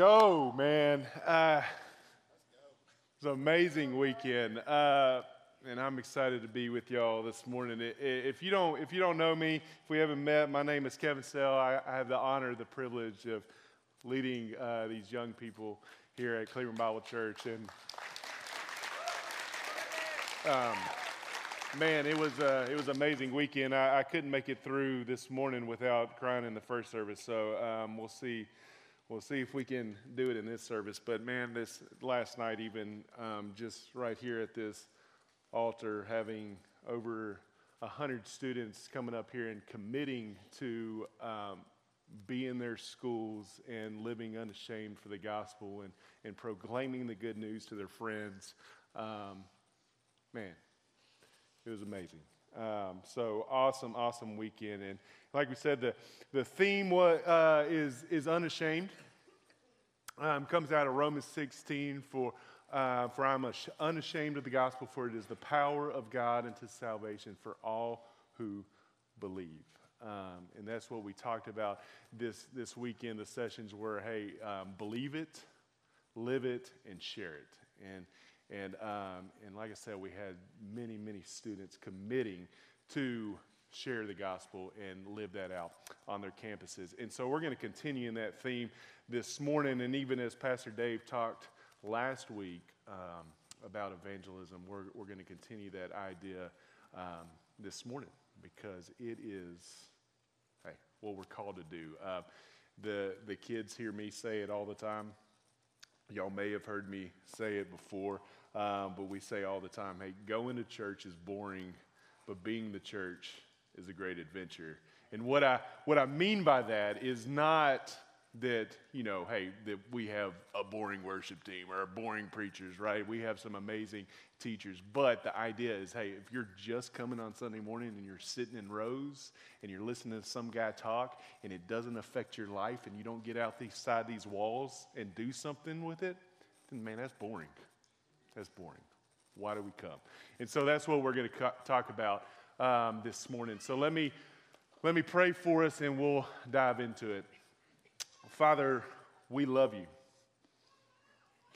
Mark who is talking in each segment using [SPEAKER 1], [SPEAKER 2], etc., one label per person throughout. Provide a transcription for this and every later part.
[SPEAKER 1] go, man. Uh, it's an amazing weekend, uh, and I'm excited to be with y'all this morning. If you don't, if you don't know me, if we haven't met, my name is Kevin Sell. I, I have the honor, the privilege of leading uh, these young people here at Cleburne Bible Church, and um, man, it was uh, it was an amazing weekend. I, I, couldn't make it through this morning without crying in the first service, so um, we'll see We'll see if we can do it in this service. But man, this last night, even um, just right here at this altar, having over a hundred students coming up here and committing to um, be in their schools and living unashamed for the gospel and, and proclaiming the good news to their friends. Um, man, it was amazing. Um, so awesome, awesome weekend. And like we said, the, the theme was, uh, is, is unashamed. Um, comes out of Romans 16 for, uh, for I'm unashamed of the gospel, for it is the power of God unto salvation for all who believe. Um, and that's what we talked about this, this weekend. The sessions were, hey, um, believe it, live it, and share it. And and, um, and like I said, we had many, many students committing to share the gospel and live that out on their campuses. And so we're going to continue in that theme this morning. And even as Pastor Dave talked last week um, about evangelism, we're, we're going to continue that idea um, this morning because it is, hey, what we're called to do. Uh, the, the kids hear me say it all the time. Y'all may have heard me say it before. Um, but we say all the time, hey, going to church is boring, but being the church is a great adventure. And what I, what I mean by that is not that, you know, hey, that we have a boring worship team or boring preachers, right? We have some amazing teachers. But the idea is, hey, if you're just coming on Sunday morning and you're sitting in rows and you're listening to some guy talk and it doesn't affect your life and you don't get out outside these walls and do something with it, then man, that's boring. That's boring. Why do we come? And so that's what we're going to co- talk about um, this morning. So let me let me pray for us, and we'll dive into it. Father, we love you,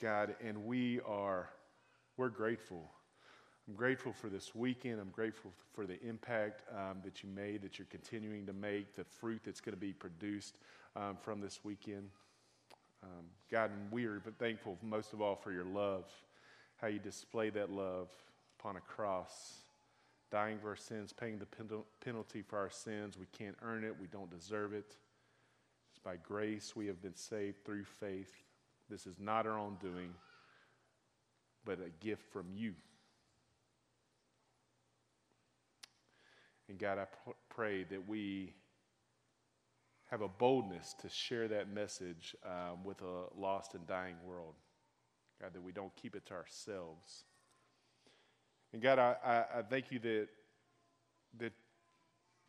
[SPEAKER 1] God, and we are we're grateful. I'm grateful for this weekend. I'm grateful for the impact um, that you made, that you're continuing to make, the fruit that's going to be produced um, from this weekend. Um, God, and we are but thankful most of all for your love how you display that love upon a cross, dying for our sins, paying the penalty for our sins. We can't earn it, we don't deserve it. It's by grace we have been saved through faith. This is not our own doing, but a gift from you. And God, I pr- pray that we have a boldness to share that message um, with a lost and dying world. God, that we don't keep it to ourselves. And God, I, I, I thank you that, that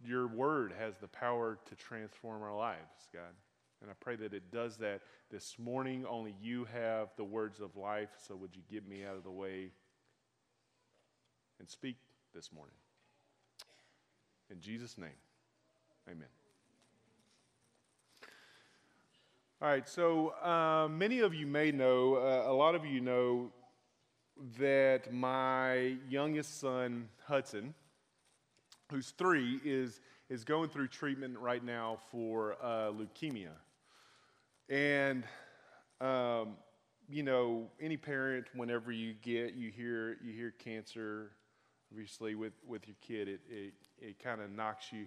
[SPEAKER 1] your word has the power to transform our lives, God. And I pray that it does that this morning. Only you have the words of life, so would you get me out of the way and speak this morning? In Jesus' name, amen. All right, so uh, many of you may know, uh, a lot of you know that my youngest son, Hudson, who's three, is, is going through treatment right now for uh, leukemia. And, um, you know, any parent, whenever you get, you hear, you hear cancer, obviously with, with your kid, it, it, it kind of knocks you,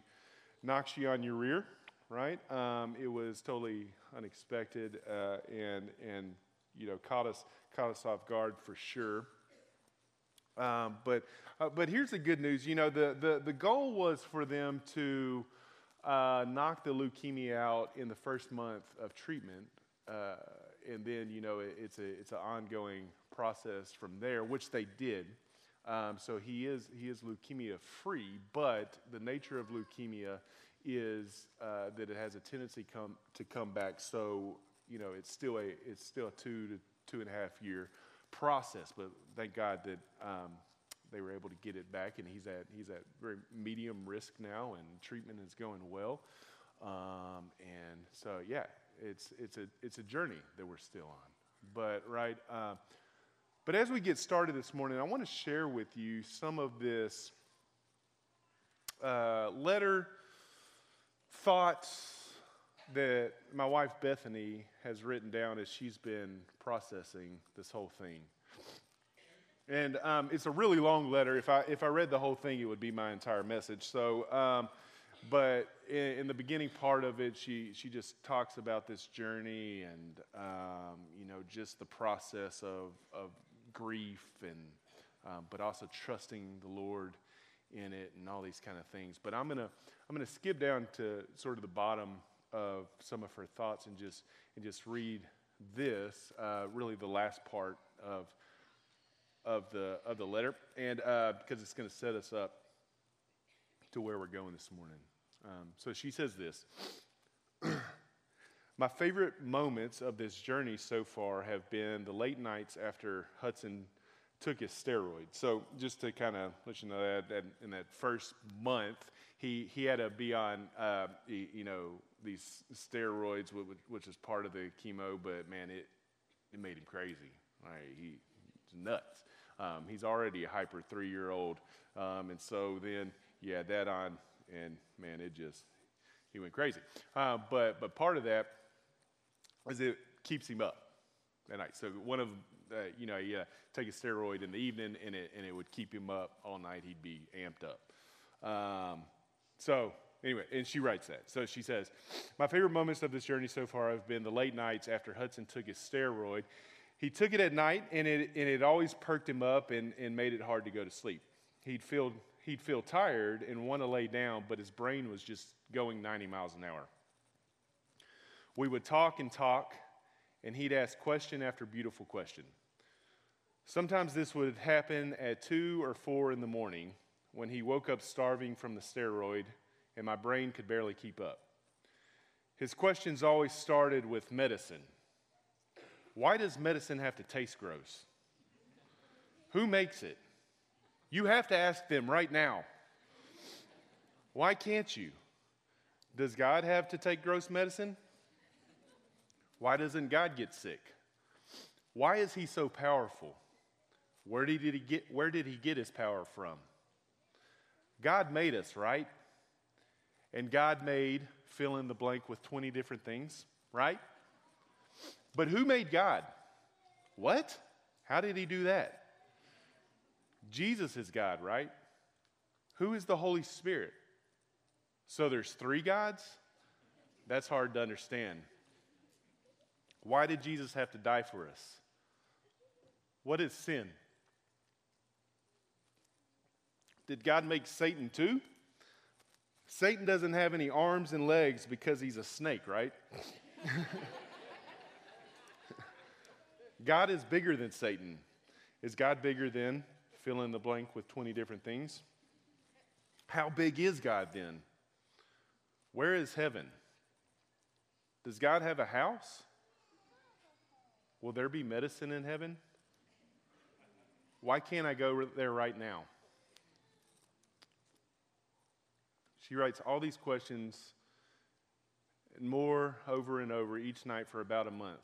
[SPEAKER 1] knocks you on your rear right? Um, it was totally unexpected uh, and and you know caught us caught us off guard for sure. Um, but uh, but here's the good news. You know the the the goal was for them to uh, knock the leukemia out in the first month of treatment, uh, and then you know it, it's a it's an ongoing process from there, which they did. Um, so he is he is leukemia free, but the nature of leukemia is uh, that it has a tendency come, to come back. So, you know, it's still a, it's still a two to two and a half year process, but thank God that um, they were able to get it back, and he's at, he's at very medium risk now, and treatment is going well. Um, and so, yeah, it's, it's, a, it's a journey that we're still on. But, right, uh, but as we get started this morning, I want to share with you some of this uh, letter, thoughts that my wife Bethany has written down as she's been processing this whole thing. And um, it's a really long letter. If I, if I read the whole thing, it would be my entire message. So, um, but in, in, the beginning part of it, she, she just talks about this journey and, um, you know, just the process of, of grief and, um, but also trusting the Lord in it and all these kind of things. But I'm going to, I'm going to skip down to sort of the bottom of some of her thoughts and just, and just read this, uh, really the last part of, of, the, of the letter, and uh, because it's going to set us up to where we're going this morning. Um, so she says this My favorite moments of this journey so far have been the late nights after Hudson took his steroids. So just to kind of let you know that, that, in that first month, he, he had to be on, uh, you know, these steroids, which is part of the chemo, but man, it, it made him crazy. Right? He, he's nuts. Um, he's already a hyper three year old. Um, and so then you add that on, and man, it just, he went crazy. Uh, but, but part of that is it keeps him up at night. So one of, uh, you know, yeah, take a steroid in the evening and it, and it would keep him up all night. He'd be amped up. Um, so Anyway, and she writes that. So she says, My favorite moments of this journey so far have been the late nights after Hudson took his steroid. He took it at night, and it, and it always perked him up and, and made it hard to go to sleep. He'd feel, he'd feel tired and want to lay down, but his brain was just going 90 miles an hour. We would talk and talk, and he'd ask question after beautiful question. Sometimes this would happen at 2 or 4 in the morning when he woke up starving from the steroid and my brain could barely keep up. His questions always started with medicine. Why does medicine have to taste gross? Who makes it? You have to ask them right now. Why can't you? Does God have to take gross medicine? Why doesn't God get sick? Why is he so powerful? Where did he get, where did he get his power from? God made us, right? And God made fill in the blank with 20 different things, right? But who made God? What? How did he do that? Jesus is God, right? Who is the Holy Spirit? So there's three gods? That's hard to understand. Why did Jesus have to die for us? What is sin? Did God make Satan too? Satan doesn't have any arms and legs because he's a snake, right? God is bigger than Satan. Is God bigger than fill in the blank with 20 different things? How big is God then? Where is heaven? Does God have a house? Will there be medicine in heaven? Why can't I go there right now? She writes all these questions and more over and over each night for about a month.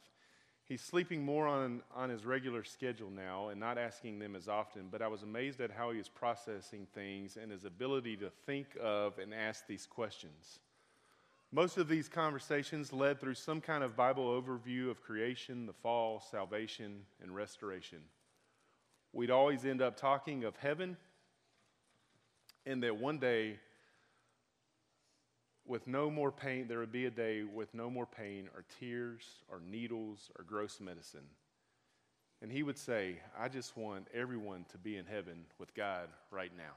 [SPEAKER 1] He's sleeping more on, on his regular schedule now and not asking them as often, but I was amazed at how he was processing things and his ability to think of and ask these questions. Most of these conversations led through some kind of Bible overview of creation, the fall, salvation, and restoration. We'd always end up talking of heaven and that one day with no more pain, there would be a day with no more pain or tears or needles or gross medicine. And he would say, I just want everyone to be in heaven with God right now.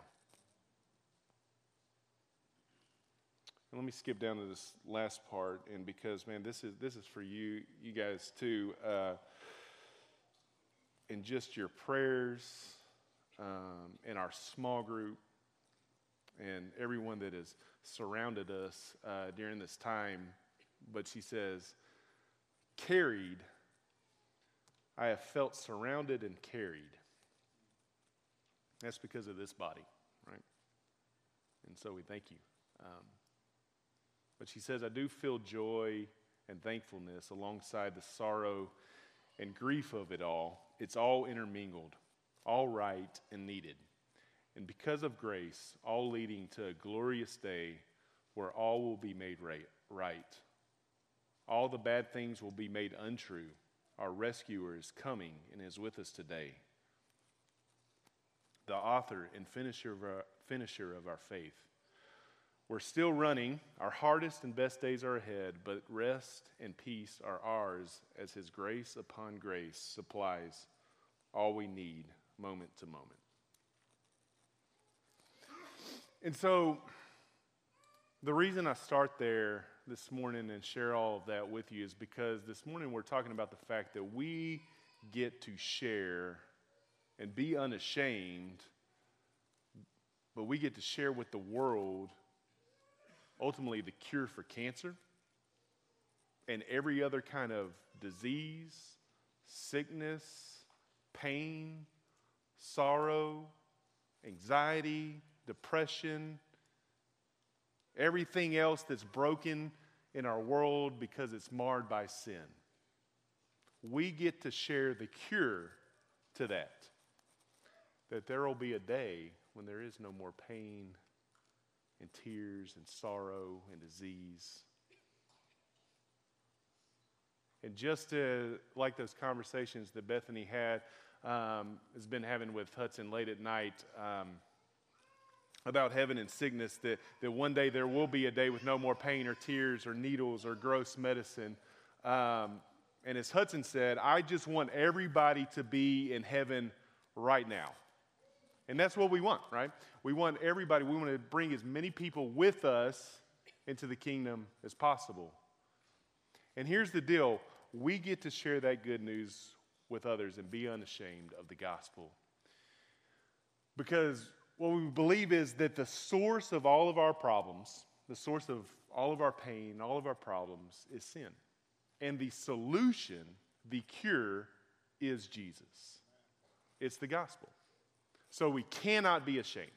[SPEAKER 1] And let me skip down to this last part, and because man, this is this is for you, you guys too, uh, in just your prayers, um, in our small group, and everyone that has surrounded us uh, during this time. But she says, carried. I have felt surrounded and carried. That's because of this body, right? And so we thank you. Um, but she says, I do feel joy and thankfulness alongside the sorrow and grief of it all. It's all intermingled, all right and needed. And because of grace, all leading to a glorious day where all will be made right. All the bad things will be made untrue. Our rescuer is coming and is with us today. The author and finisher of our, finisher of our faith. We're still running. Our hardest and best days are ahead, but rest and peace are ours as His grace upon grace supplies all we need moment to moment. And so, the reason I start there this morning and share all of that with you is because this morning we're talking about the fact that we get to share and be unashamed, but we get to share with the world ultimately the cure for cancer and every other kind of disease, sickness, pain, sorrow, anxiety, depression, everything else that's broken in our world because it's marred by sin. We get to share the cure to that. That there will be a day when there is no more pain and tears and sorrow and disease. And just to, like those conversations that Bethany had, um, has been having with Hudson late at night um, about heaven and sickness, that, that one day there will be a day with no more pain or tears or needles or gross medicine. Um, and as Hudson said, I just want everybody to be in heaven right now. And that's what we want, right? We want everybody, we want to bring as many people with us into the kingdom as possible. And here's the deal we get to share that good news with others and be unashamed of the gospel. Because what we believe is that the source of all of our problems, the source of all of our pain, all of our problems is sin. And the solution, the cure, is Jesus. It's the gospel. So we cannot be ashamed.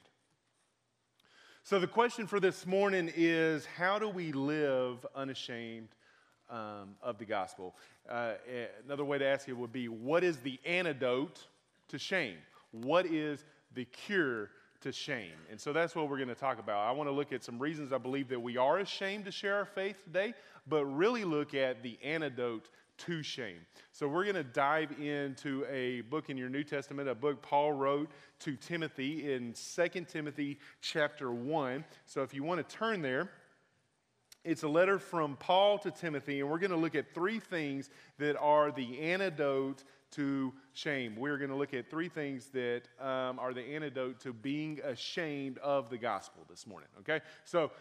[SPEAKER 1] So the question for this morning is how do we live unashamed um, of the gospel? Uh, another way to ask it would be what is the antidote to shame? What is the cure to shame? And so that's what we're going to talk about. I want to look at some reasons I believe that we are ashamed to share our faith today, but really look at the antidote to shame. So we're going to dive into a book in your New Testament, a book Paul wrote to Timothy in 2 Timothy chapter 1. So if you want to turn there, it's a letter from Paul to Timothy, and we're going to look at three things that are the antidote to shame. We're going to look at three things that um, are the antidote to being ashamed of the gospel this morning. Okay? So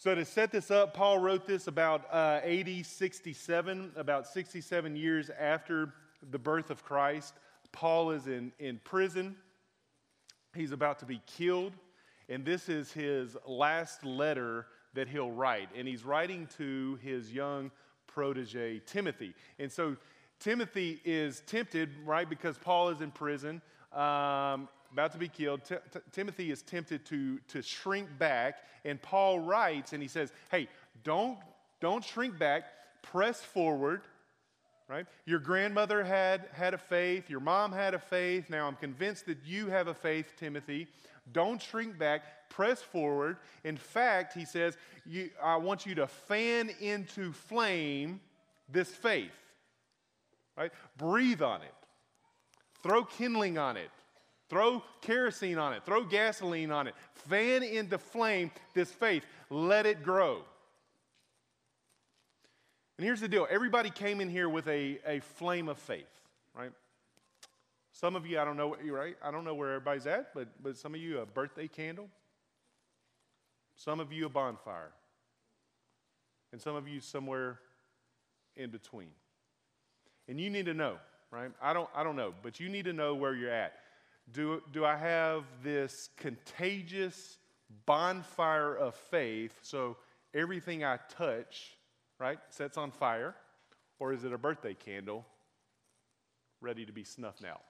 [SPEAKER 1] so, to set this up, Paul wrote this about uh, AD 67, about 67 years after the birth of Christ. Paul is in, in prison, he's about to be killed, and this is his last letter that he'll write. And he's writing to his young protege, Timothy. And so, Timothy is tempted, right, because Paul is in prison. Um, about to be killed. T- T- Timothy is tempted to, to shrink back, and Paul writes and he says, Hey, don't, don't shrink back, press forward. Right? Your grandmother had, had a faith, your mom had a faith. Now I'm convinced that you have a faith, Timothy. Don't shrink back, press forward. In fact, he says, I want you to fan into flame this faith. Right? Breathe on it, throw kindling on it, Throw kerosene on it, throw gasoline on it, fan into flame this faith, let it grow. And here's the deal everybody came in here with a, a flame of faith, right? Some of you, I don't know, right? I don't know where everybody's at, but, but some of you, a birthday candle. Some of you, a bonfire. And some of you, somewhere in between. And you need to know, right? I don't, I don't know, but you need to know where you're at. Do, do I have this contagious bonfire of faith so everything I touch, right, sets on fire? Or is it a birthday candle ready to be snuffed out?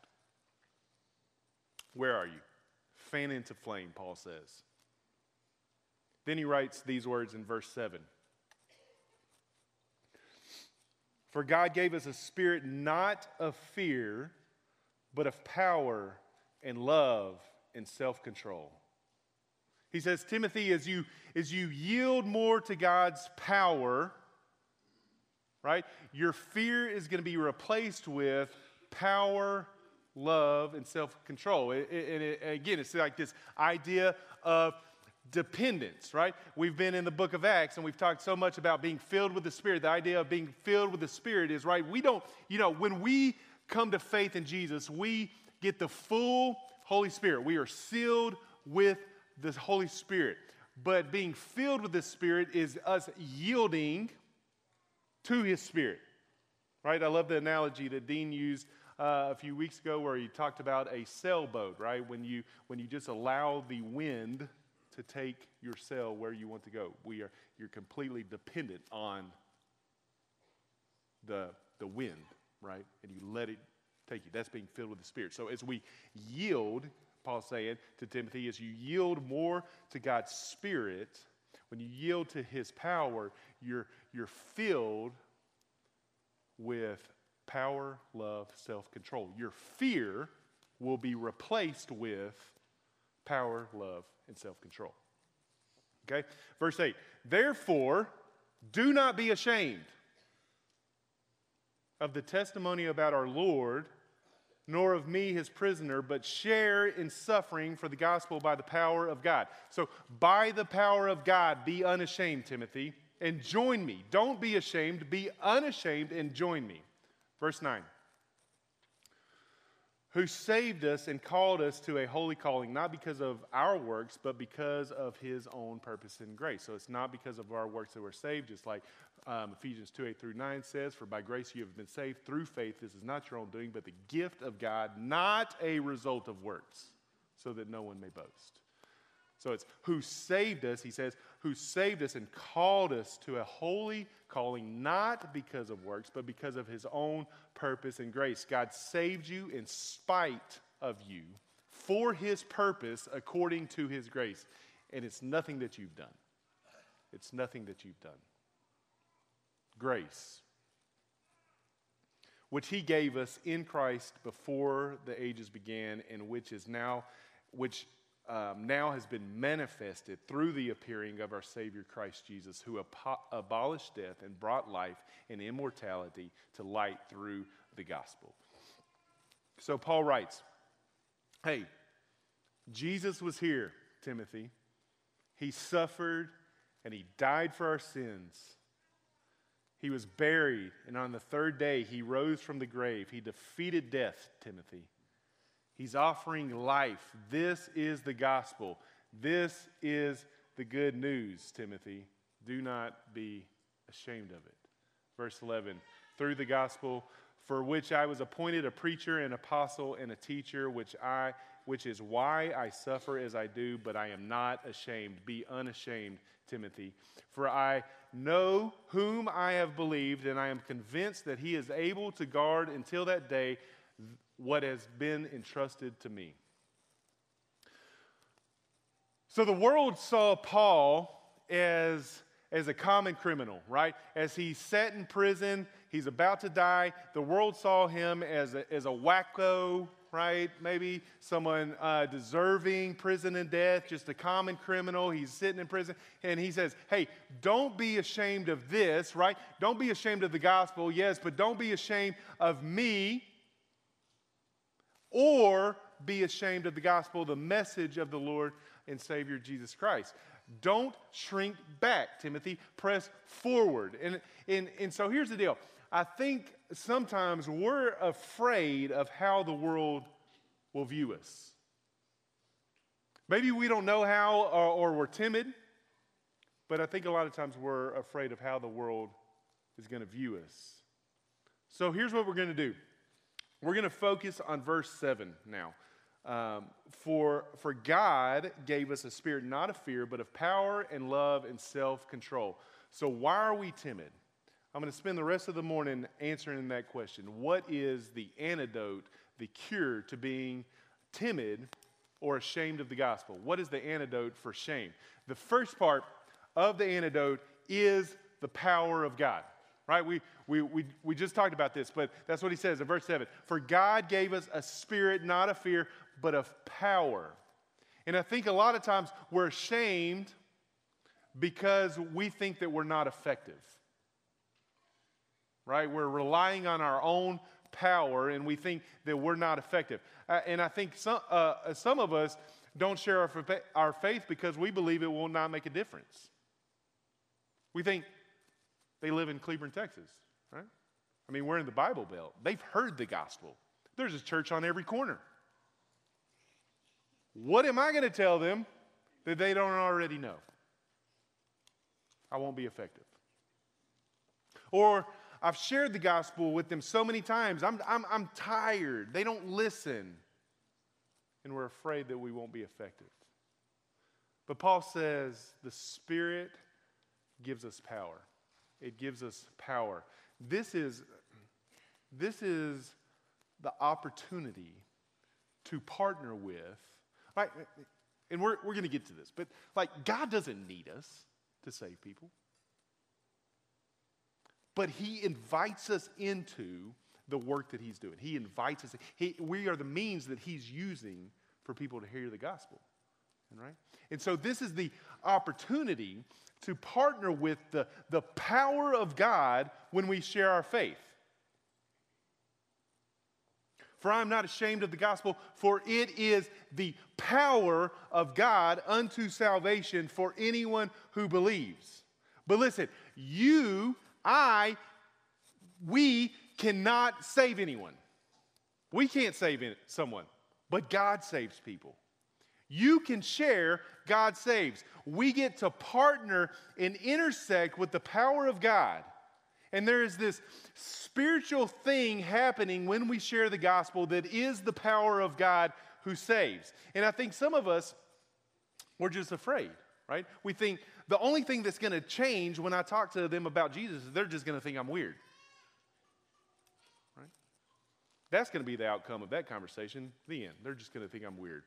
[SPEAKER 1] Where are you? Fan into flame, Paul says. Then he writes these words in verse 7. For God gave us a spirit not of fear, but of power and love and self control. He says, Timothy, as you, as you yield more to God's power, right, your fear is going to be replaced with power, love, and self control. And again, it's like this idea of dependence, right? We've been in the book of Acts and we've talked so much about being filled with the Spirit. The idea of being filled with the Spirit is, right, we don't, you know, when we come to faith in Jesus, we get the full Holy Spirit. We are sealed with the Holy Spirit. But being filled with the Spirit is us yielding to His Spirit, right? I love the analogy that Dean used uh, a few weeks ago where he talked about a sailboat, right? When you, when you just allow the wind to take your sail where you want to go. We are, you're completely dependent on the, the wind, right? And you let it take you. That's being filled with the Spirit. So as we yield, Paul's saying to Timothy, as you yield more to God's Spirit, when you yield to His power, you're, you're filled with power, love, self control. Your fear will be replaced with power, love, and self control. Okay? Verse 8 Therefore, do not be ashamed of the testimony about our Lord, nor of me, his prisoner, but share in suffering for the gospel by the power of God. So, by the power of God, be unashamed, Timothy, and join me. Don't be ashamed, be unashamed and join me. Verse 9 who saved us and called us to a holy calling, not because of our works, but because of his own purpose and grace. So it's not because of our works that we're saved, just like um, Ephesians 2 8 through 9 says, For by grace you have been saved through faith. This is not your own doing, but the gift of God, not a result of works, so that no one may boast. So it's who saved us, he says, who saved us and called us to a holy calling, not because of works, but because of his own purpose and grace. God saved you in spite of you for his purpose according to his grace. And it's nothing that you've done. It's nothing that you've done. Grace, which he gave us in Christ before the ages began, and which is now, which um, now has been manifested through the appearing of our Savior Christ Jesus, who abolished death and brought life and immortality to light through the gospel. So Paul writes, Hey, Jesus was here, Timothy. He suffered and he died for our sins. He was buried, and on the third day he rose from the grave. He defeated death, Timothy. He's offering life. This is the gospel. This is the good news, Timothy. Do not be ashamed of it. Verse 11 Through the gospel, for which I was appointed a preacher, an apostle, and a teacher, which I which is why I suffer as I do, but I am not ashamed. Be unashamed, Timothy. For I know whom I have believed, and I am convinced that he is able to guard until that day what has been entrusted to me. So the world saw Paul as, as a common criminal, right? As he sat in prison, he's about to die. The world saw him as a, as a wacko, right? Maybe someone uh, deserving prison and death, just a common criminal. He's sitting in prison. And he says, Hey, don't be ashamed of this, right? Don't be ashamed of the gospel, yes, but don't be ashamed of me or be ashamed of the gospel, the message of the Lord and Savior Jesus Christ. Don't shrink back, Timothy. Press forward. And, and, and so here's the deal I think sometimes we're afraid of how the world will view us. Maybe we don't know how or, or we're timid, but I think a lot of times we're afraid of how the world is going to view us. So here's what we're going to do. We're going to focus on verse 7 now. Um, for, for God gave us a spirit not of fear, but of power and love and self control. So, why are we timid? I'm going to spend the rest of the morning answering that question. What is the antidote, the cure to being timid or ashamed of the gospel? What is the antidote for shame? The first part of the antidote is the power of God. Right? We, we, we, we just talked about this, but that's what he says in verse 7. For God gave us a spirit not of fear, but of power. And I think a lot of times we're ashamed because we think that we're not effective, right? We're relying on our own power and we think that we're not effective. Uh, and I think some, uh, some of us don't share our, our faith because we believe it will not make a difference. We think they live in Cleburne, Texas, right? I mean, we're in the Bible Belt. They've heard the gospel. There's a church on every corner. What am I going to tell them that they don't already know? I won't be effective. Or I've shared the gospel with them so many times, I'm, I'm, I'm tired. They don't listen. And we're afraid that we won't be effective. But Paul says the Spirit gives us power. It gives us power. This is, this is the opportunity to partner with, right? And we're, we're going to get to this, but like God doesn't need us to save people. But He invites us into the work that He's doing. He invites us. He, we are the means that He's using for people to hear the gospel. Right? And so this is the opportunity to partner with the, the power of God when we share our faith. For I am not ashamed of the gospel, for it is the power of God unto salvation for anyone who believes. But listen, you, I, we cannot save anyone. We can't save someone, but God saves people. You can share, God saves. We get to partner and intersect with the power of God. And there is this spiritual thing happening when we share the gospel that is the power of God who saves. And I think some of us, we're just afraid, right? We think the only thing that's going to change when I talk to them about Jesus is they're just going to think I'm weird. Right? That's going to be the outcome of that conversation. The end. They're just going to think I'm weird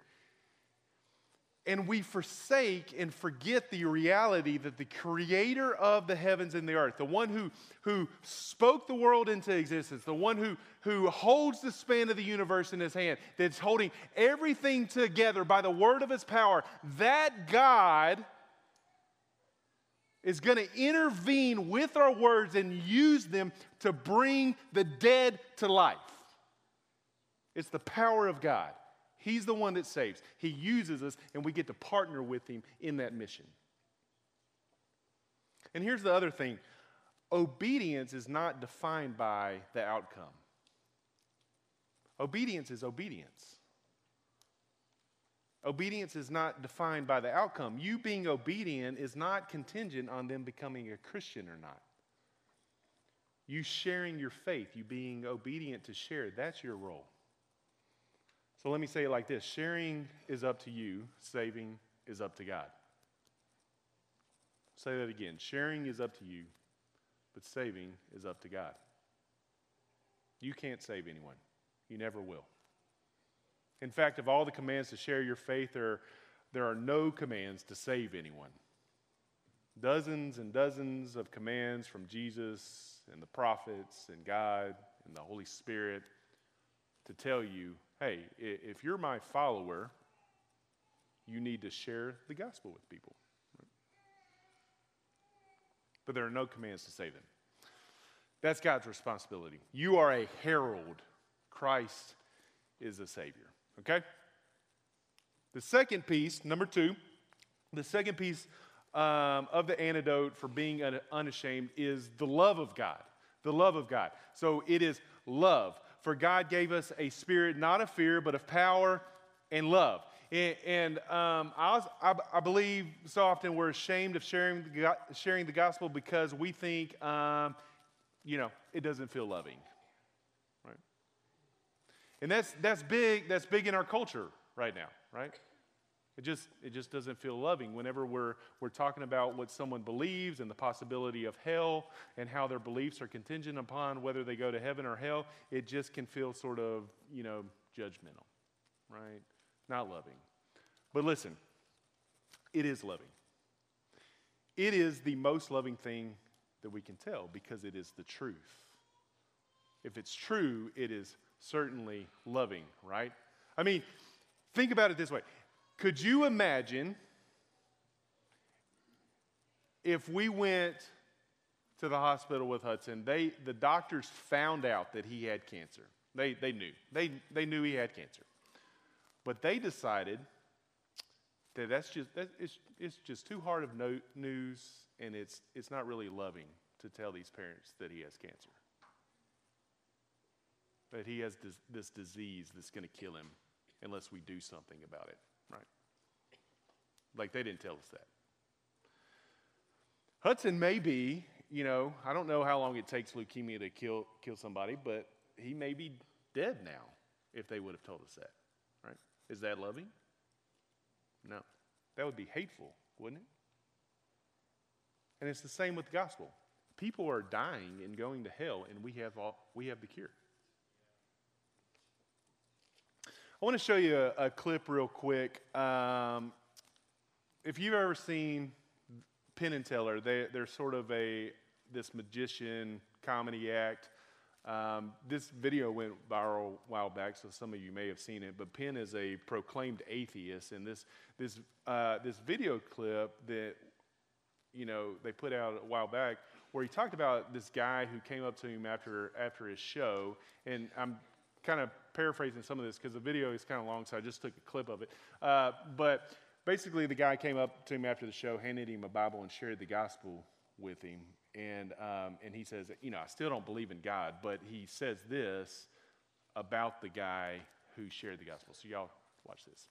[SPEAKER 1] and we forsake and forget the reality that the creator of the heavens and the earth, the one who, who spoke the world into existence, the one who, who holds the span of the universe in his hand, that's holding everything together by the word of his power, that God is going to intervene with our words and use them to bring the dead to life. It's the power of God. He's the one that saves. He uses us, and we get to partner with Him in that mission. And here's the other thing obedience is not defined by the outcome, obedience is obedience. Obedience is not defined by the outcome. You being obedient is not contingent on them becoming a Christian or not. You sharing your faith, you being obedient to share, that's your role. So let me say it like this sharing is up to you, saving is up to God. Say that again. Sharing is up to you, but saving is up to God. You can't save anyone, you never will. In fact, of all the commands to share your faith, there, there are no commands to save anyone. Dozens and dozens of commands from Jesus and the prophets and God and the Holy Spirit to tell you hey, if you're my follower, you need to share the gospel with people. But there are no commands to save them. That's God's responsibility. You are a herald. Christ is a Savior. Okay? The second piece, number two, the second piece um, of the antidote for being unashamed is the love of God. The love of God. So it is love. For God gave us a spirit not of fear, but of power and love. And, and um, I, was, I, I, believe so often we're ashamed of sharing the, sharing the gospel because we think, um, you know, it doesn't feel loving. Right? And that's, that's big, that's big in our culture right now, right? It just, it just doesn't feel loving whenever we're, we're talking about what someone believes and the possibility of hell and how their beliefs are contingent upon whether they go to heaven or hell. It just can feel sort of, you know, judgmental, right? Not loving. But listen, it is loving. It is the most loving thing that we can tell because it is the truth. If it's true, it is certainly loving, right? I mean, think about it this way. Could you imagine if we went to the hospital with Hudson, they, the doctors found out that he had cancer. They, they knew. They, they knew he had cancer. But they decided that that's just, that, it's, it's just too hard of no, news and it's, it's not really loving to tell these parents that he has cancer. That he has this, this disease that's going to kill him unless we do something about it? Like they didn't tell us that. Hudson may be, you know, I don't know how long it takes leukemia to kill, kill somebody, but he may be dead now if they would have told us that, right? Is that loving? No. That would be hateful, wouldn't it? And it's the same with the gospel. People are dying and going to hell, and we have, all, we have the cure. I want to show you a, a clip real quick. Um, if you've ever seen Penn and Teller, they, they're sort of a this magician comedy act. Um, this video went viral a while back, so some of you may have seen it. But Penn is a proclaimed atheist, and this this uh, this video clip that you know they put out a while back, where he talked about this guy who came up to him after after his show, and I'm kind of paraphrasing some of this because the video is kind of long, so I just took a clip of it. Uh, but basically, the guy came up to him after the show, handed him a Bible, and shared the gospel with him. And, um, and he says, You know, I still don't believe in God, but he says this about the guy who shared the gospel. So, y'all watch this.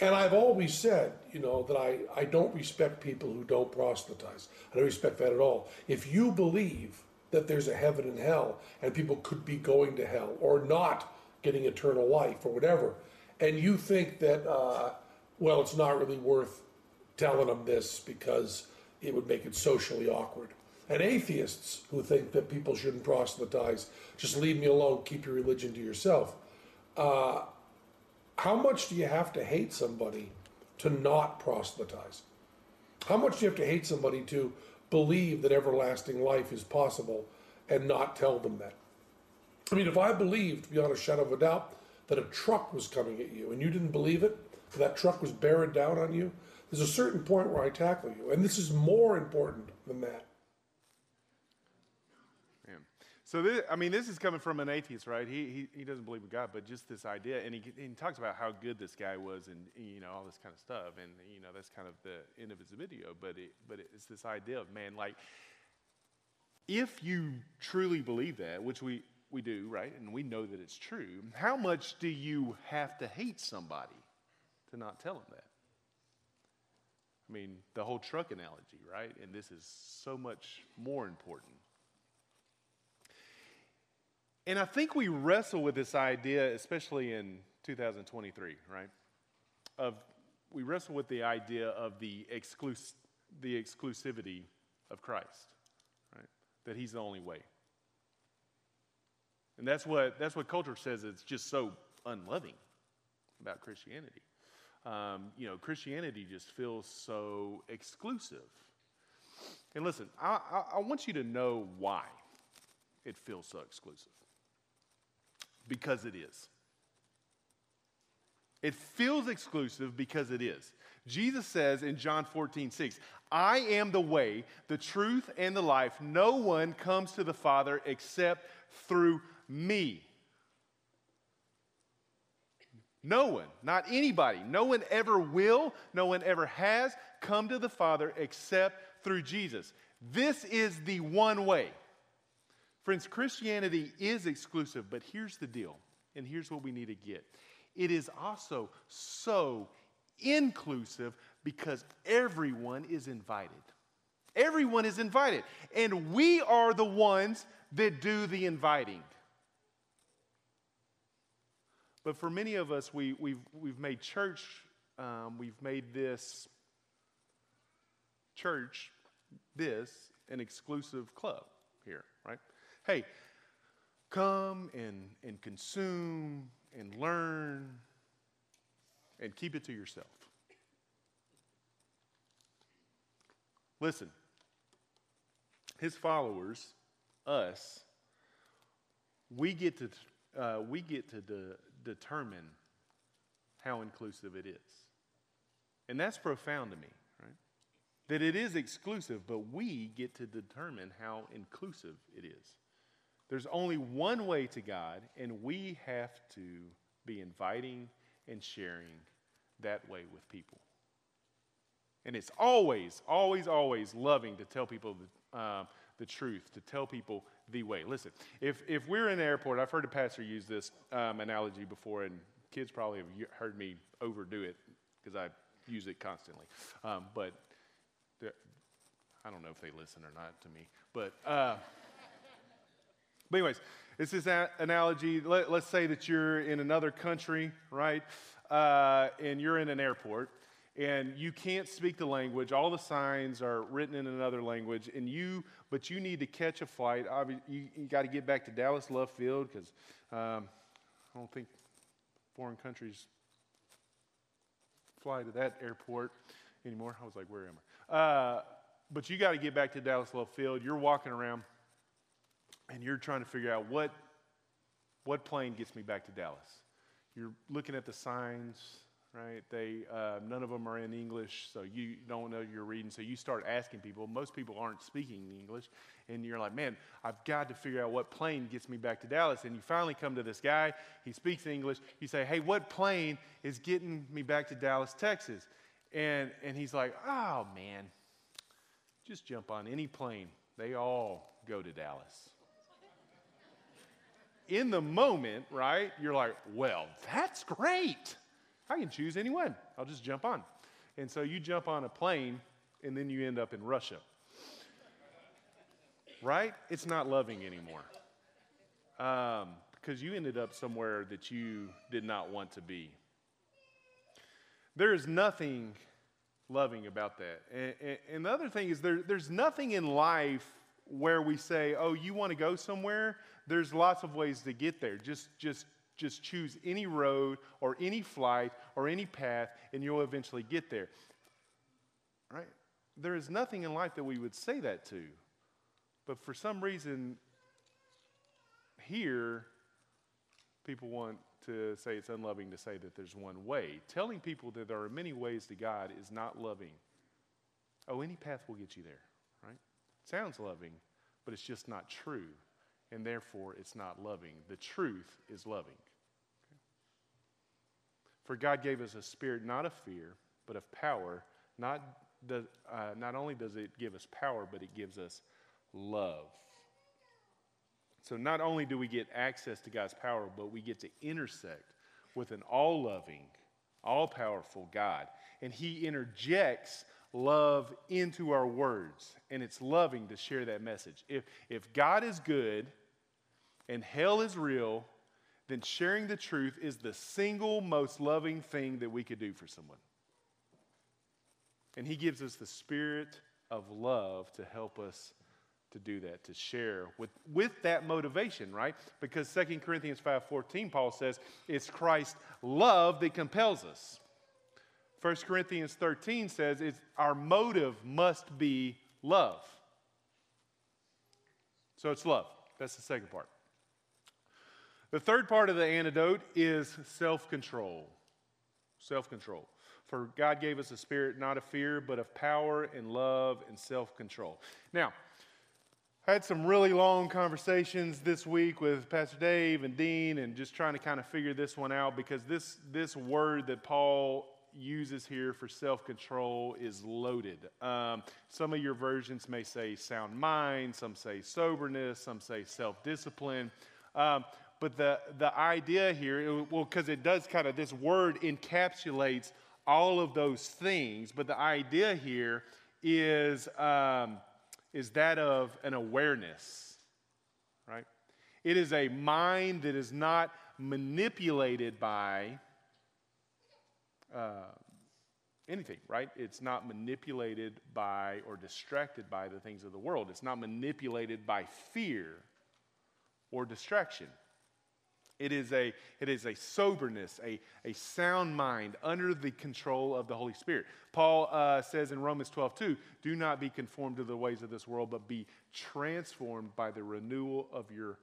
[SPEAKER 2] And I've always said, you know, that I, I don't respect people who don't proselytize. I don't respect that at all. If you believe that there's a heaven and hell and people could be going to hell or not getting eternal life or whatever, and you think that, uh, well, it's not really worth telling them this because it would make it socially awkward. And atheists who think that people shouldn't proselytize, just leave me alone, keep your religion to yourself. Uh, how much do you have to hate somebody to not proselytize? How much do you have to hate somebody to believe that everlasting life is possible and not tell them that? I mean, if I believed beyond a shadow of a doubt that a truck was coming at you and you didn't believe it, that truck was bearing down on you, there's a certain point where I tackle you. And this is more important than that.
[SPEAKER 1] So, this, I mean, this is coming from an atheist, right? He, he, he doesn't believe in God, but just this idea. And he, he talks about how good this guy was and, you know, all this kind of stuff. And, you know, that's kind of the end of his video. But, it, but it's this idea of, man, like, if you truly believe that, which we, we do, right? And we know that it's true, how much do you have to hate somebody to not tell them that? I mean, the whole truck analogy, right? And this is so much more important. And I think we wrestle with this idea, especially in 2023, right? Of we wrestle with the idea of the exclus- the exclusivity of Christ, right? That He's the only way. And that's what that's what culture says. It's just so unloving about Christianity. Um, you know, Christianity just feels so exclusive. And listen, I, I, I want you to know why it feels so exclusive. Because it is. It feels exclusive because it is. Jesus says in John 14, 6, I am the way, the truth, and the life. No one comes to the Father except through me. No one, not anybody, no one ever will, no one ever has come to the Father except through Jesus. This is the one way. Friends, Christianity is exclusive, but here's the deal, and here's what we need to get it is also so inclusive because everyone is invited. Everyone is invited, and we are the ones that do the inviting. But for many of us, we, we've, we've made church, um, we've made this church, this, an exclusive club here, right? Hey, come and, and consume and learn and keep it to yourself. Listen, his followers, us, we get to, uh, we get to de- determine how inclusive it is. And that's profound to me, right? That it is exclusive, but we get to determine how inclusive it is. There's only one way to God, and we have to be inviting and sharing that way with people. And it's always, always, always loving to tell people the, uh, the truth, to tell people the way. Listen, if, if we're in the airport, I've heard a pastor use this um, analogy before, and kids probably have heard me overdo it because I use it constantly. Um, but I don't know if they listen or not to me. But, uh, but anyways, it's this a- analogy. Let, us say that you're in another country, right? Uh, and you're in an airport and you can't speak the language. All the signs are written in another language, and you, but you need to catch a flight. You, you got to get back to Dallas Love Field because um, I don't think foreign countries fly to that airport anymore. I was like, where am I? Uh, but you got to get back to Dallas Love Field. You're walking around, and you're trying to figure out what what plane gets me back to Dallas. You're looking at the signs right? They, uh, none of them are in English, so you don't know you're reading. So you start asking people. Most people aren't speaking English, and you're like, man, I've got to figure out what plane gets me back to Dallas. And you finally come to this guy. He speaks English. You say, hey, what plane is getting me back to Dallas, Texas? And and he's like, oh man, just jump on any plane. They all go to Dallas. In the moment, right? You're like, well, that's great I can choose anyone. I'll just jump on. And so you jump on a plane and then you end up in Russia. Right? It's not loving anymore. Um, because you ended up somewhere that you did not want to be. There is nothing loving about that. And, and, and the other thing is, there, there's nothing in life where we say, oh, you want to go somewhere? There's lots of ways to get there. Just, just just choose any road or any flight or any path, and you'll eventually get there. Right? There is nothing in life that we would say that to. But for some reason, here, people want to say it's unloving to say that there's one way. Telling people that there are many ways to God is not loving. Oh, any path will get you there, right? Sounds loving, but it's just not true and therefore it's not loving. The truth is loving. For God gave us a spirit not of fear, but of power. Not, uh, not only does it give us power, but it gives us love. So not only do we get access to God's power, but we get to intersect with an all loving, all powerful God. And He interjects love into our words. And it's loving to share that message. If, if God is good and hell is real, then sharing the truth is the single most loving thing that we could do for someone. And He gives us the spirit of love to help us to do that, to share with, with that motivation, right? Because 2 Corinthians 5.14, Paul says, it's Christ's love that compels us. 1 Corinthians 13 says it's, our motive must be love. So it's love. That's the second part. The third part of the antidote is self control. Self control. For God gave us a spirit not of fear, but of power and love and self control. Now, I had some really long conversations this week with Pastor Dave and Dean and just trying to kind of figure this one out because this, this word that Paul uses here for self control is loaded. Um, some of your versions may say sound mind, some say soberness, some say self discipline. Um, but the, the idea here, well, because it does kind of, this word encapsulates all of those things, but the idea here is, um, is that of an awareness, right? It is a mind that is not manipulated by uh, anything, right? It's not manipulated by or distracted by the things of the world. It's not manipulated by fear or distraction. It is a, it is a soberness, a, a sound mind under the control of the Holy Spirit. Paul uh, says in Romans 12, 2, do not be conformed to the ways of this world, but be transformed by the renewal of your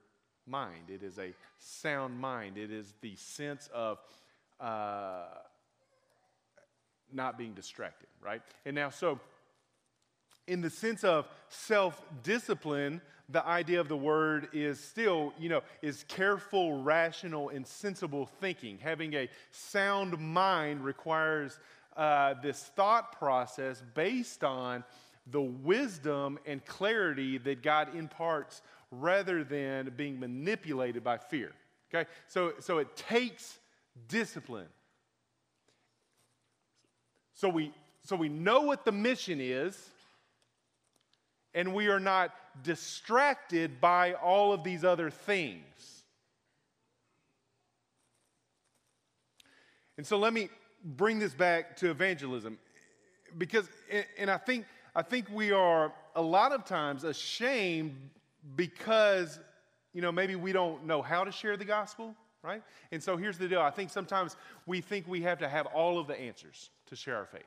[SPEAKER 1] mind. It is a sound mind. It is the sense of uh, not being distracted, right? And now, so in the sense of self discipline, the idea of the word is still, you know, is careful, rational, and sensible thinking. Having a sound mind requires uh, this thought process based on the wisdom and clarity that God imparts rather than being manipulated by fear. Okay? So, so it takes discipline. So we, so we know what the mission is and we are not distracted by all of these other things. And so let me bring this back to evangelism because and I think I think we are a lot of times ashamed because you know maybe we don't know how to share the gospel, right? And so here's the deal. I think sometimes we think we have to have all of the answers to share our faith.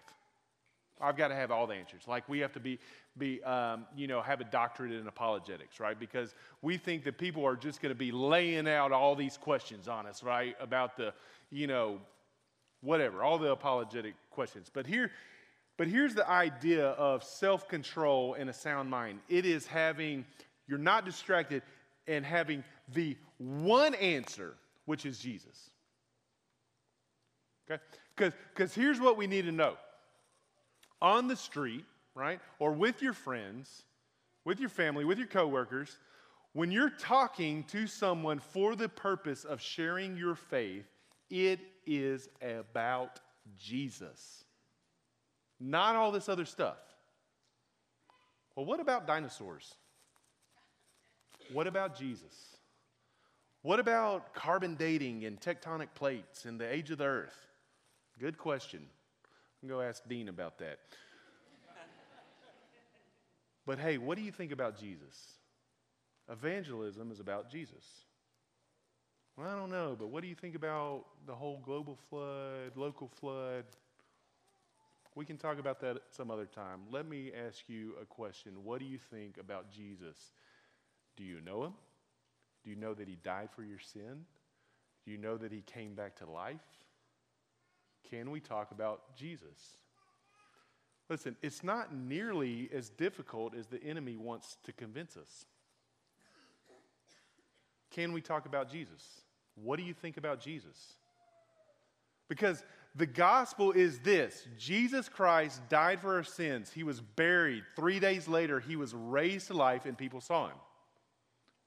[SPEAKER 1] I've got to have all the answers. Like we have to be, be um, you know, have a doctorate in apologetics, right? Because we think that people are just going to be laying out all these questions on us, right? About the, you know, whatever, all the apologetic questions. But here, but here's the idea of self-control and a sound mind. It is having, you're not distracted and having the one answer, which is Jesus. Okay? Because here's what we need to know on the street, right? Or with your friends, with your family, with your coworkers, when you're talking to someone for the purpose of sharing your faith, it is about Jesus, not all this other stuff. Well, what about dinosaurs? What about Jesus? What about carbon dating and tectonic plates and the age of the earth? Good question. Go ask Dean about that. but hey, what do you think about Jesus? Evangelism is about Jesus. Well, I don't know, but what do you think about the whole global flood, local flood? We can talk about that some other time. Let me ask you a question. What do you think about Jesus? Do you know him? Do you know that he died for your sin? Do you know that he came back to life? Can we talk about Jesus? Listen, it's not nearly as difficult as the enemy wants to convince us. Can we talk about Jesus? What do you think about Jesus? Because the gospel is this Jesus Christ died for our sins. He was buried. Three days later, he was raised to life, and people saw him.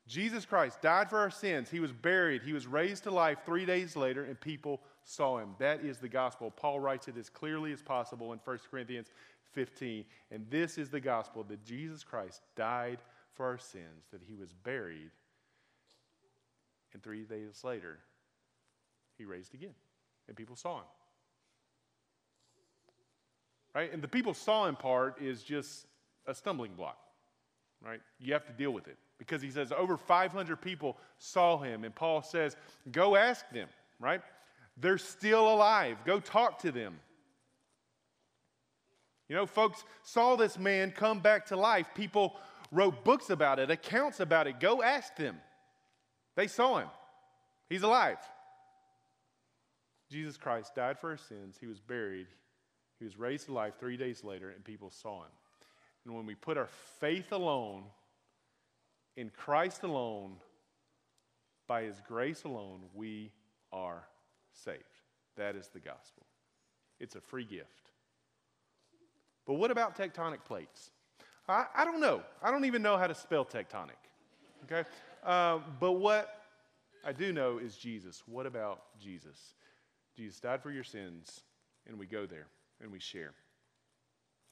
[SPEAKER 1] Jesus Christ died for our sins. He was buried. He was raised to life three days later, and people saw him. That is the gospel. Paul writes it as clearly as possible in 1 Corinthians 15. And this is the gospel that Jesus Christ died for our sins, that he was buried, and three days later, he raised again. And people saw him. Right? And the people saw him part is just a stumbling block. Right? You have to deal with it. Because he says over 500 people saw him. And Paul says, go ask them, right? They're still alive. Go talk to them. You know, folks saw this man come back to life. People wrote books about it, accounts about it. Go ask them. They saw him. He's alive. Jesus Christ died for our sins. He was buried. He was raised to life three days later, and people saw him. And when we put our faith alone in Christ alone, by his grace alone, we are saved. That is the gospel. It's a free gift. But what about tectonic plates? I, I don't know. I don't even know how to spell tectonic. Okay? Uh, but what I do know is Jesus. What about Jesus? Jesus died for your sins, and we go there and we share.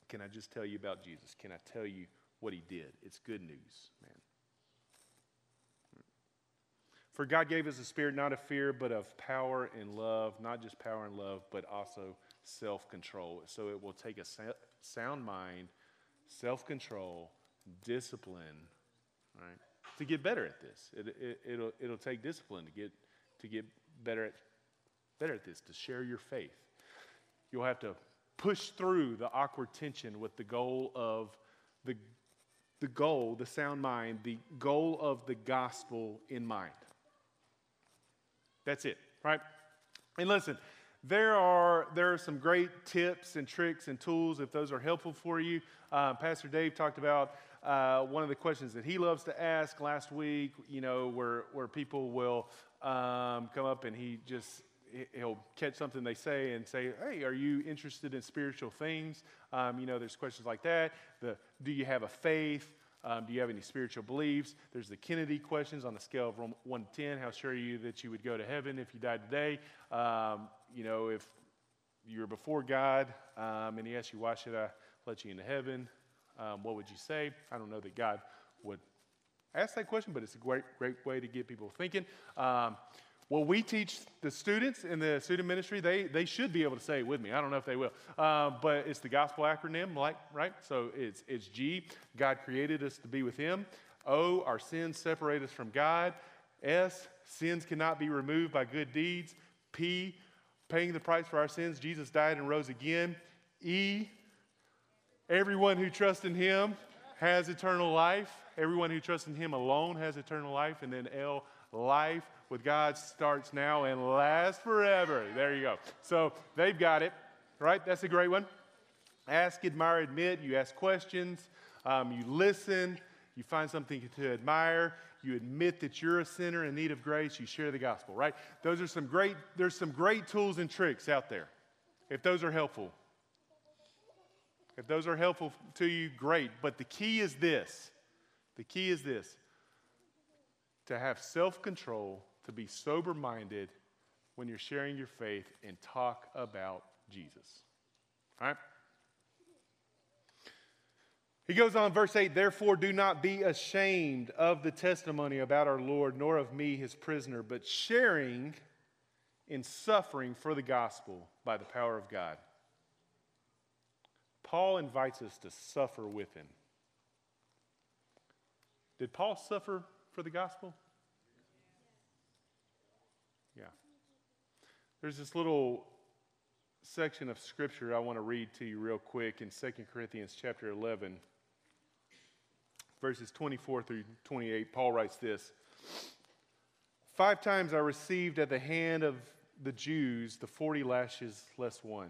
[SPEAKER 1] Can I just tell you about Jesus? Can I tell you what he did? It's good news, man. For God gave us a spirit not of fear, but of power and love, not just power and love, but also self control. So it will take a sound mind, self control, discipline, right, to get better at this. It, it, it'll, it'll take discipline to get to get better at, better at this, to share your faith. You'll have to push through the awkward tension with the goal of the, the goal, the sound mind, the goal of the gospel in mind. That's it, right? And listen, there are, there are some great tips and tricks and tools if those are helpful for you. Uh, Pastor Dave talked about uh, one of the questions that he loves to ask last week, you know, where, where people will um, come up and he just he'll catch something they say and say, "Hey, are you interested in spiritual things?" Um, you know, there's questions like that. The Do you have a faith? Um, do you have any spiritual beliefs? There's the Kennedy questions on the scale of one to ten. How sure are you that you would go to heaven if you died today? Um, you know, if you're before God um, and He asks you, "Why should I let you into heaven?" Um, what would you say? I don't know that God would ask that question, but it's a great, great way to get people thinking. Well, we teach the students in the student ministry, they, they should be able to say it with me. I don't know if they will. Uh, but it's the gospel acronym, like, right? So it's, it's G, God created us to be with Him. O, our sins separate us from God. S, sins cannot be removed by good deeds. P, paying the price for our sins, Jesus died and rose again. E, everyone who trusts in Him has eternal life. Everyone who trusts in Him alone has eternal life. And then L, life with God starts now and lasts forever. There you go. So they've got it, right? That's a great one. Ask, admire, admit. You ask questions, um, you listen, you find something to admire, you admit that you're a sinner in need of grace, you share the gospel, right? Those are some great, there's some great tools and tricks out there. If those are helpful. If those are helpful to you, great. But the key is this. The key is this to have self control to be sober minded when you're sharing your faith and talk about Jesus. All right? He goes on, verse 8, therefore do not be ashamed of the testimony about our Lord, nor of me, his prisoner, but sharing in suffering for the gospel by the power of God. Paul invites us to suffer with him. Did Paul suffer for the gospel? There's this little section of scripture I want to read to you real quick in 2 Corinthians chapter 11, verses 24 through 28. Paul writes this Five times I received at the hand of the Jews the 40 lashes less one.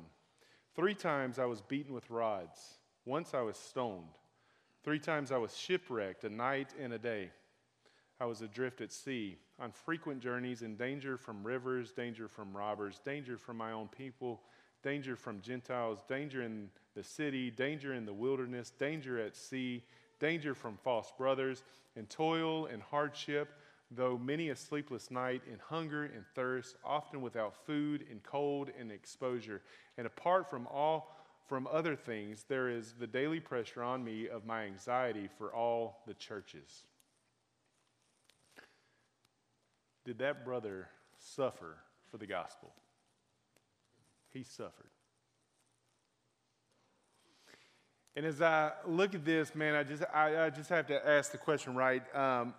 [SPEAKER 1] Three times I was beaten with rods. Once I was stoned. Three times I was shipwrecked, a night and a day. I was adrift at sea, on frequent journeys, in danger from rivers, danger from robbers, danger from my own people, danger from Gentiles, danger in the city, danger in the wilderness, danger at sea, danger from false brothers, and toil and hardship, though many a sleepless night, in hunger and thirst, often without food, in cold and exposure. And apart from all from other things, there is the daily pressure on me of my anxiety for all the churches. Did that brother suffer for the gospel? He suffered. And as I look at this, man, I just, I, I just have to ask the question, right? Um,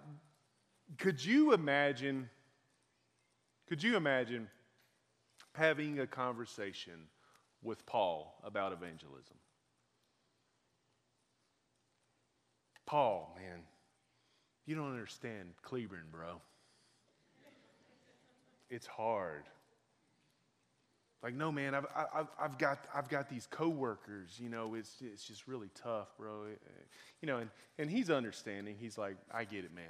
[SPEAKER 1] could you imagine, could you imagine having a conversation with Paul about evangelism? Paul, man, you don't understand Cleburne, bro it's hard. Like, no, man, I've, I've, I've, got, I've got these coworkers, you know, it's, it's just really tough, bro. You know, and, and he's understanding. He's like, I get it, man.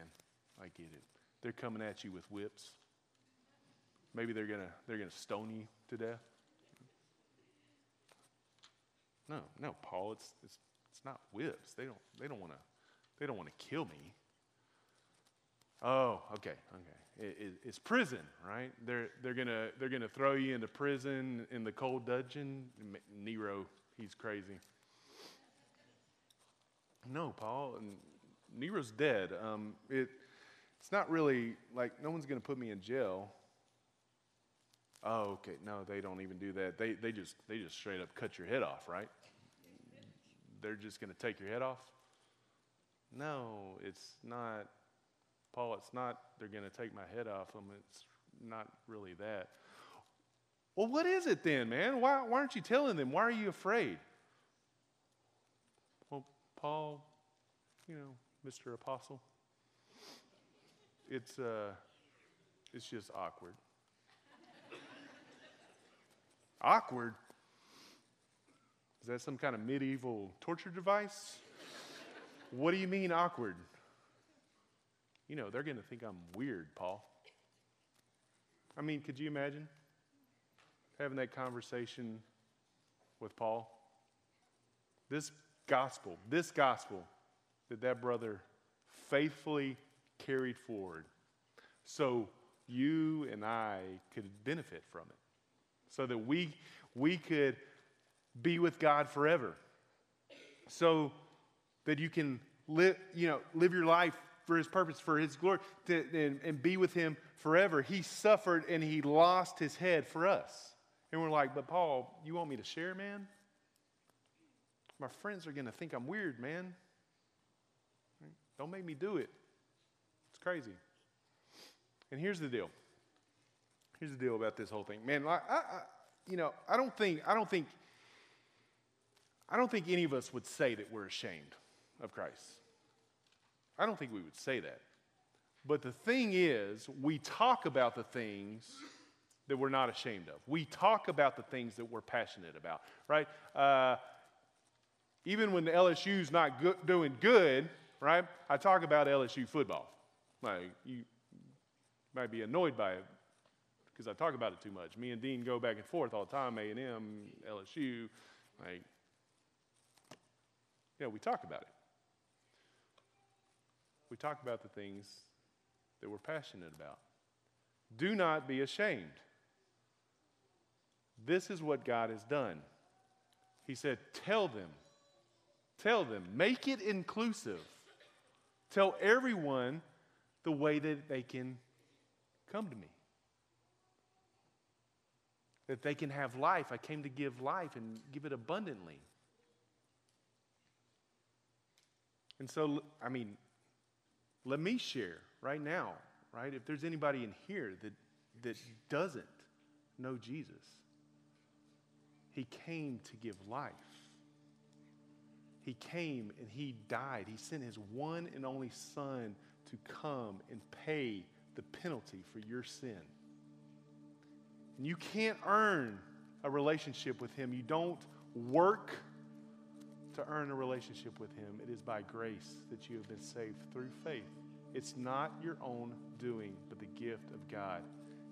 [SPEAKER 1] I get it. They're coming at you with whips. Maybe they're going to they're gonna stone you to death. No, no, Paul, it's, it's, it's not whips. They don't, they don't want to they don't want to kill me. Oh, okay, okay is prison, right? They're, they're going to they're gonna throw you into prison in the cold dungeon. Nero, he's crazy. No, Paul, Nero's dead. Um, it, it's not really like no one's going to put me in jail. Oh, okay. No, they don't even do that. They, they, just, they just straight up cut your head off, right? They're just going to take your head off? No, it's not Paul, it's not they're going to take my head off them. It's not really that. Well, what is it then, man? Why, why aren't you telling them? Why are you afraid? Well, Paul, you know, Mr. Apostle, it's, uh, it's just awkward. awkward? Is that some kind of medieval torture device? what do you mean awkward? You know, they're going to think I'm weird, Paul. I mean, could you imagine having that conversation with Paul? This gospel, this gospel that that brother faithfully carried forward so you and I could benefit from it, so that we, we could be with God forever, so that you can live, you know, live your life for his purpose, for his glory, to, and, and be with him forever. He suffered and he lost his head for us. And we're like, but Paul, you want me to share, man? My friends are going to think I'm weird, man. Don't make me do it. It's crazy. And here's the deal. Here's the deal about this whole thing, man. I, I, you know, I don't think, I don't think, I don't think any of us would say that we're ashamed of Christ. I don't think we would say that. But the thing is, we talk about the things that we're not ashamed of. We talk about the things that we're passionate about, right? Uh, even when the LSU's not doing good, right? I talk about LSU football. Like you might be annoyed by it because I talk about it too much. Me and Dean go back and forth all the time. A and M, LSU, like yeah, we talk about it. We talk about the things that we're passionate about. Do not be ashamed. This is what God has done. He said, Tell them, tell them, make it inclusive. Tell everyone the way that they can come to me. That they can have life. I came to give life and give it abundantly. And so, I mean, let me share right now, right? If there's anybody in here that, that doesn't know Jesus, He came to give life. He came and He died. He sent His one and only Son to come and pay the penalty for your sin. And you can't earn a relationship with Him. You don't work to earn a relationship with Him. It is by grace that you have been saved through faith. It's not your own doing, but the gift of God.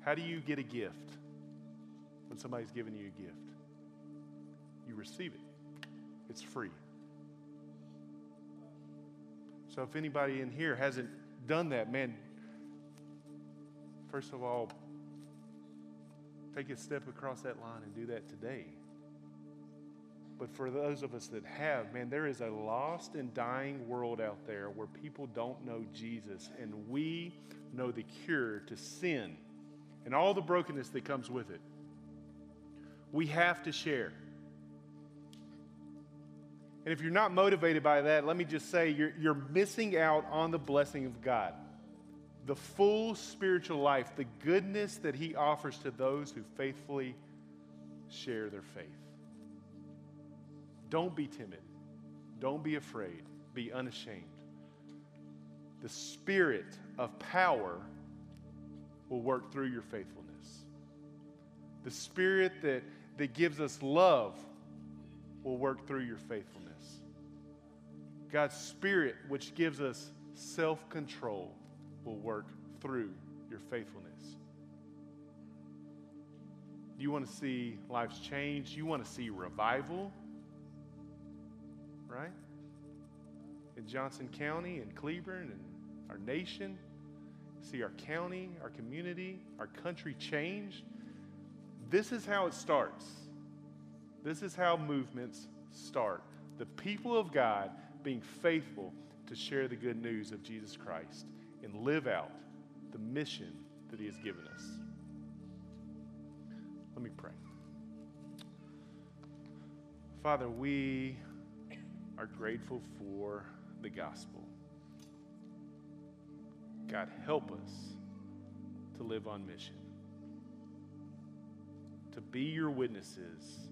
[SPEAKER 1] How do you get a gift when somebody's giving you a gift? You receive it, it's free. So if anybody in here hasn't done that, man, first of all, take a step across that line and do that today. But for those of us that have, man, there is a lost and dying world out there where people don't know Jesus, and we know the cure to sin and all the brokenness that comes with it. We have to share. And if you're not motivated by that, let me just say you're, you're missing out on the blessing of God. The full spiritual life, the goodness that He offers to those who faithfully share their faith. Don't be timid. Don't be afraid. Be unashamed. The spirit of power will work through your faithfulness. The spirit that, that gives us love will work through your faithfulness. God's spirit, which gives us self control, will work through your faithfulness. You want to see lives change? You want to see revival? Right? In Johnson County and Cleburne and our nation, see our county, our community, our country changed. This is how it starts. This is how movements start. The people of God being faithful to share the good news of Jesus Christ and live out the mission that He has given us. Let me pray. Father, we are grateful for the gospel. God, help us to live on mission. to be your witnesses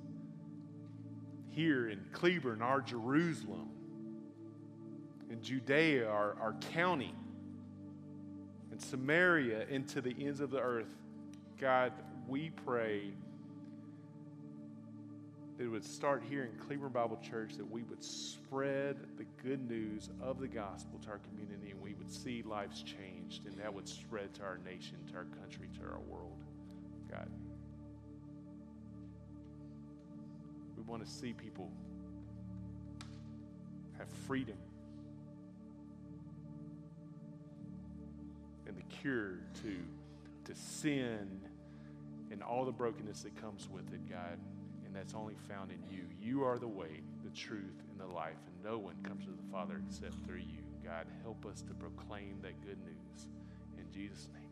[SPEAKER 1] here in Cleburne, our Jerusalem, in Judea, our, our county, in Samaria, into the ends of the earth. God, we pray that it would start here in Cleburne Bible Church, that we would spread the good news of the gospel to our community and we would see lives changed, and that would spread to our nation, to our country, to our world. God. We want to see people have freedom and the cure to, to sin and all the brokenness that comes with it, God. That's only found in you. You are the way, the truth, and the life, and no one comes to the Father except through you. God, help us to proclaim that good news. In Jesus' name.